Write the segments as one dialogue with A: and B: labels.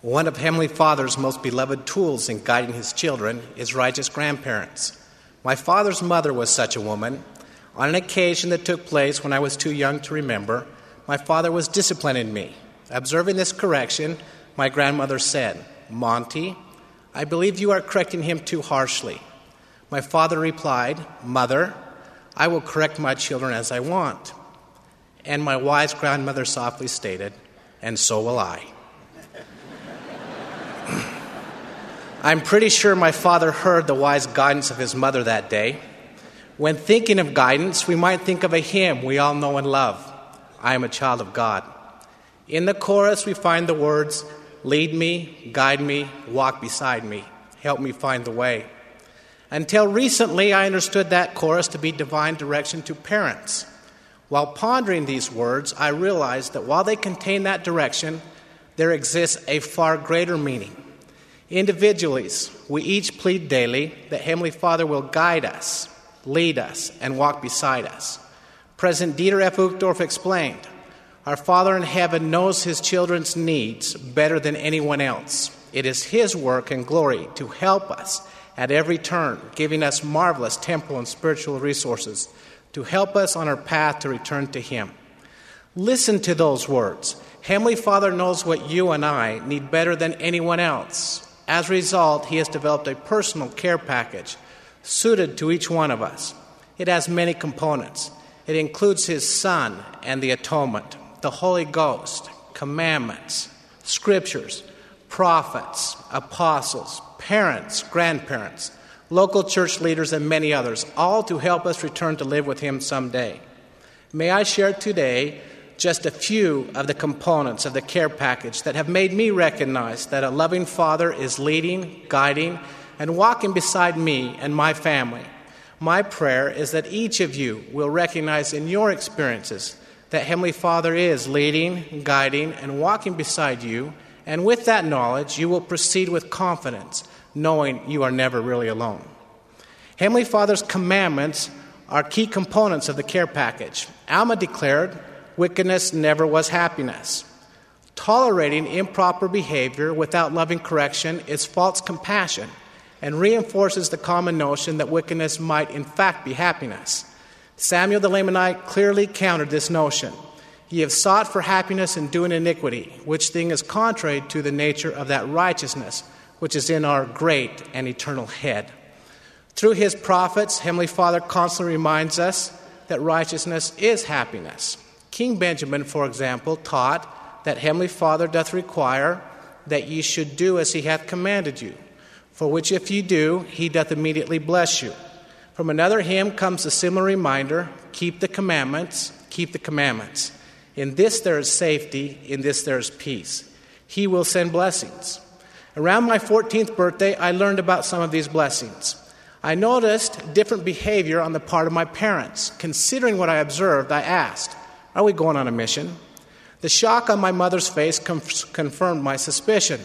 A: One of Heavenly Father's most beloved tools in guiding his children is righteous grandparents. My father's mother was such a woman. On an occasion that took place when I was too young to remember, my father was disciplining me. Observing this correction, my grandmother said, Monty, I believe you are correcting him too harshly. My father replied, Mother, I will correct my children as I want. And my wise grandmother softly stated, And so will I. I'm pretty sure my father heard the wise guidance of his mother that day. When thinking of guidance, we might think of a hymn we all know and love I am a child of God. In the chorus, we find the words, Lead me, guide me, walk beside me, help me find the way. Until recently, I understood that chorus to be divine direction to parents. While pondering these words, I realized that while they contain that direction, there exists a far greater meaning. Individually, we each plead daily that Heavenly Father will guide us, lead us, and walk beside us. President Dieter F. Uchtdorf explained Our Father in heaven knows his children's needs better than anyone else. It is his work and glory to help us at every turn, giving us marvelous temporal and spiritual resources to help us on our path to return to Him. Listen to those words. Heavenly Father knows what you and I need better than anyone else. As a result, He has developed a personal care package suited to each one of us. It has many components. It includes His Son and the atonement, the Holy Ghost, commandments, scriptures, prophets, apostles, parents, grandparents, local church leaders, and many others, all to help us return to live with Him someday. May I share today just a few of the components of the care package that have made me recognize that a loving Father is leading, guiding, and walking beside me and my family. My prayer is that each of you will recognize in your experiences that Heavenly Father is leading, guiding, and walking beside you and with that knowledge, you will proceed with confidence, knowing you are never really alone. Heavenly Father's commandments are key components of the care package. Alma declared, Wickedness never was happiness. Tolerating improper behavior without loving correction is false compassion and reinforces the common notion that wickedness might in fact be happiness. Samuel the Lamanite clearly countered this notion. Ye have sought for happiness in doing iniquity, which thing is contrary to the nature of that righteousness which is in our great and eternal head. Through his prophets, Heavenly Father constantly reminds us that righteousness is happiness. King Benjamin, for example, taught that Heavenly Father doth require that ye should do as he hath commanded you, for which if ye do, he doth immediately bless you. From another hymn comes a similar reminder keep the commandments, keep the commandments. In this there is safety, in this there is peace. He will send blessings. Around my 14th birthday, I learned about some of these blessings. I noticed different behavior on the part of my parents. Considering what I observed, I asked, Are we going on a mission? The shock on my mother's face confirmed my suspicion.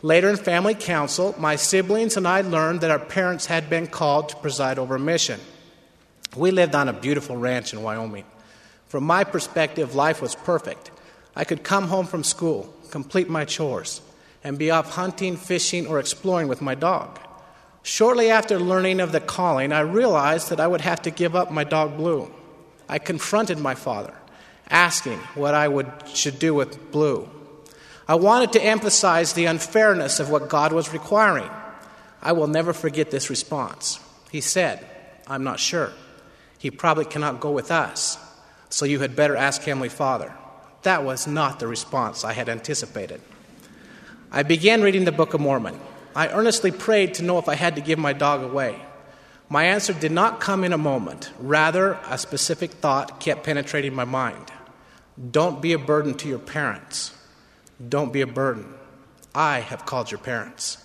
A: Later in family council, my siblings and I learned that our parents had been called to preside over a mission. We lived on a beautiful ranch in Wyoming. From my perspective, life was perfect. I could come home from school, complete my chores, and be off hunting, fishing, or exploring with my dog. Shortly after learning of the calling, I realized that I would have to give up my dog Blue. I confronted my father, asking what I would, should do with Blue. I wanted to emphasize the unfairness of what God was requiring. I will never forget this response. He said, I'm not sure. He probably cannot go with us so you had better ask Heavenly Father. That was not the response I had anticipated. I began reading the Book of Mormon. I earnestly prayed to know if I had to give my dog away. My answer did not come in a moment. Rather, a specific thought kept penetrating my mind. Don't be a burden to your parents. Don't be a burden. I have called your parents.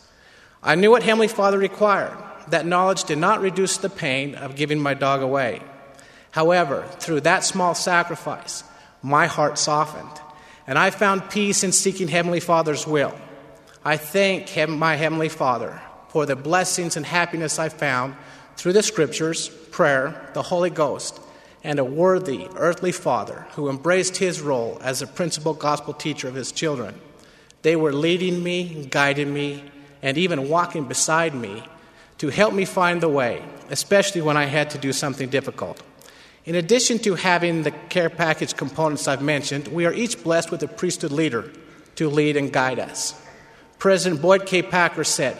A: I knew what Heavenly Father required. That knowledge did not reduce the pain of giving my dog away. However, through that small sacrifice, my heart softened, and I found peace in seeking Heavenly Father's will. I thank my Heavenly Father for the blessings and happiness I found through the Scriptures, prayer, the Holy Ghost, and a worthy earthly Father who embraced his role as the principal gospel teacher of his children. They were leading me, guiding me, and even walking beside me to help me find the way, especially when I had to do something difficult. In addition to having the care package components I've mentioned, we are each blessed with a priesthood leader to lead and guide us. President Boyd K. Packer said,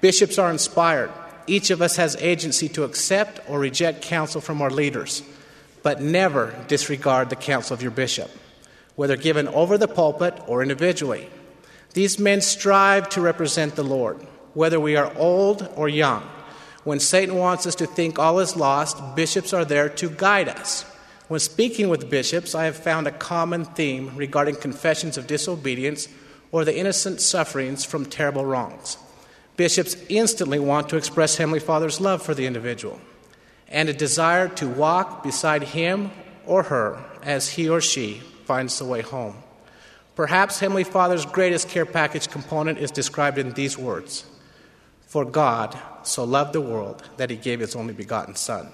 A: Bishops are inspired. Each of us has agency to accept or reject counsel from our leaders, but never disregard the counsel of your bishop, whether given over the pulpit or individually. These men strive to represent the Lord, whether we are old or young. When Satan wants us to think all is lost, bishops are there to guide us. When speaking with bishops, I have found a common theme regarding confessions of disobedience or the innocent sufferings from terrible wrongs. Bishops instantly want to express Heavenly Father's love for the individual and a desire to walk beside him or her as he or she finds the way home. Perhaps Heavenly Father's greatest care package component is described in these words For God so loved the world that he gave his only begotten Son.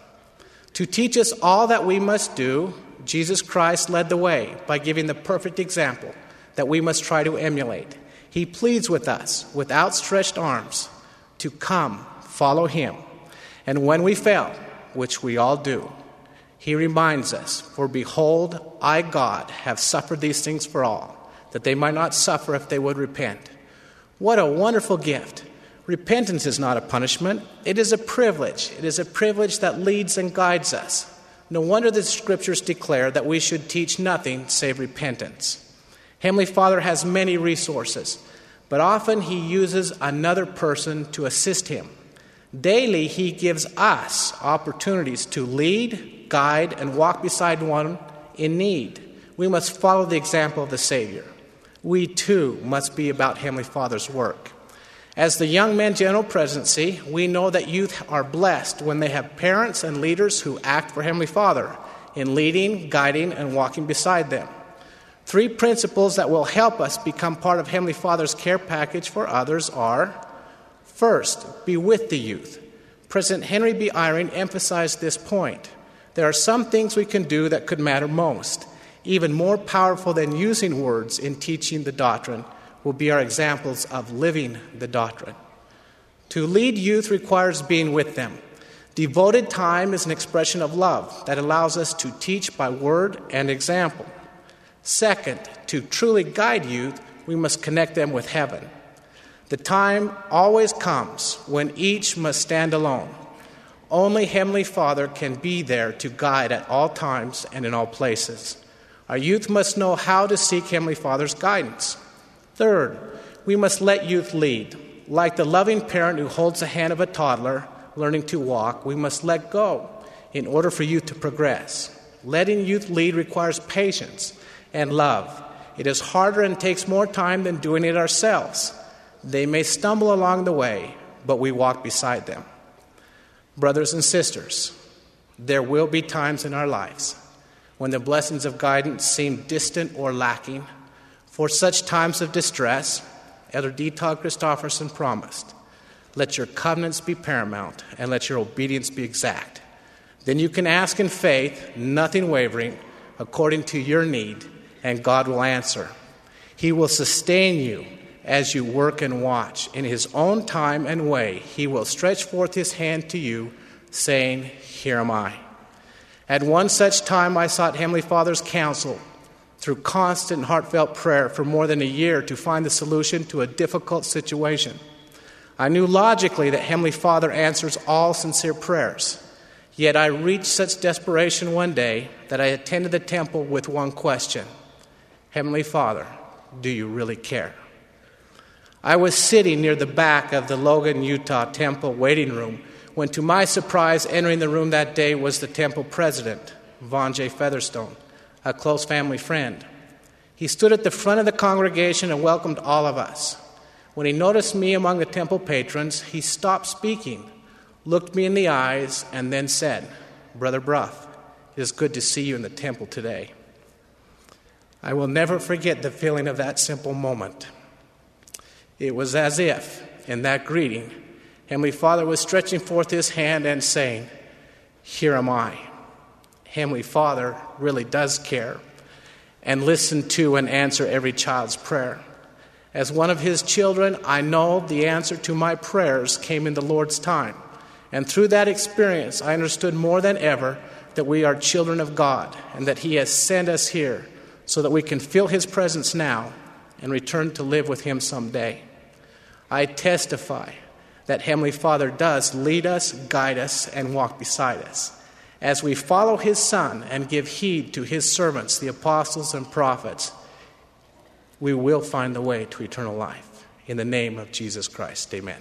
A: To teach us all that we must do, Jesus Christ led the way by giving the perfect example that we must try to emulate. He pleads with us with outstretched arms to come follow him. And when we fail, which we all do, he reminds us, For behold, I, God, have suffered these things for all, that they might not suffer if they would repent. What a wonderful gift! Repentance is not a punishment, it is a privilege. It is a privilege that leads and guides us. No wonder the scriptures declare that we should teach nothing save repentance. Heavenly Father has many resources, but often He uses another person to assist Him. Daily, He gives us opportunities to lead, guide, and walk beside one in need. We must follow the example of the Savior. We too must be about Heavenly Father's work. As the Young Men General Presidency, we know that youth are blessed when they have parents and leaders who act for Heavenly Father in leading, guiding, and walking beside them. Three principles that will help us become part of Heavenly Father's care package for others are first, be with the youth. President Henry B. Eyring emphasized this point. There are some things we can do that could matter most. Even more powerful than using words in teaching the doctrine will be our examples of living the doctrine. To lead youth requires being with them. Devoted time is an expression of love that allows us to teach by word and example. Second, to truly guide youth, we must connect them with heaven. The time always comes when each must stand alone. Only Heavenly Father can be there to guide at all times and in all places. Our youth must know how to seek Heavenly Father's guidance. Third, we must let youth lead. Like the loving parent who holds the hand of a toddler learning to walk, we must let go in order for youth to progress. Letting youth lead requires patience and love. It is harder and takes more time than doing it ourselves. They may stumble along the way, but we walk beside them. Brothers and sisters, there will be times in our lives when the blessings of guidance seem distant or lacking for such times of distress, Elder D. Todd Christofferson promised, let your covenants be paramount and let your obedience be exact. Then you can ask in faith, nothing wavering, according to your need, and God will answer. He will sustain you as you work and watch. In His own time and way, He will stretch forth His hand to you, saying, Here am I. At one such time, I sought Heavenly Father's counsel through constant heartfelt prayer for more than a year to find the solution to a difficult situation. I knew logically that Heavenly Father answers all sincere prayers. Yet I reached such desperation one day that I attended the temple with one question Heavenly Father, do you really care? I was sitting near the back of the Logan, Utah temple waiting room when, to my surprise, entering the room that day was the temple president, Vaughn J. Featherstone a close family friend. He stood at the front of the congregation and welcomed all of us. When he noticed me among the temple patrons, he stopped speaking, looked me in the eyes, and then said, Brother Bruff, it is good to see you in the temple today. I will never forget the feeling of that simple moment. It was as if, in that greeting, Heavenly Father was stretching forth his hand and saying, Here am I. Heavenly Father really does care and listen to and answer every child's prayer. As one of His children, I know the answer to my prayers came in the Lord's time. And through that experience, I understood more than ever that we are children of God and that He has sent us here so that we can feel His presence now and return to live with Him someday. I testify that Heavenly Father does lead us, guide us, and walk beside us. As we follow His Son and give heed to His servants, the apostles and prophets, we will find the way to eternal life. In the name of Jesus Christ, amen.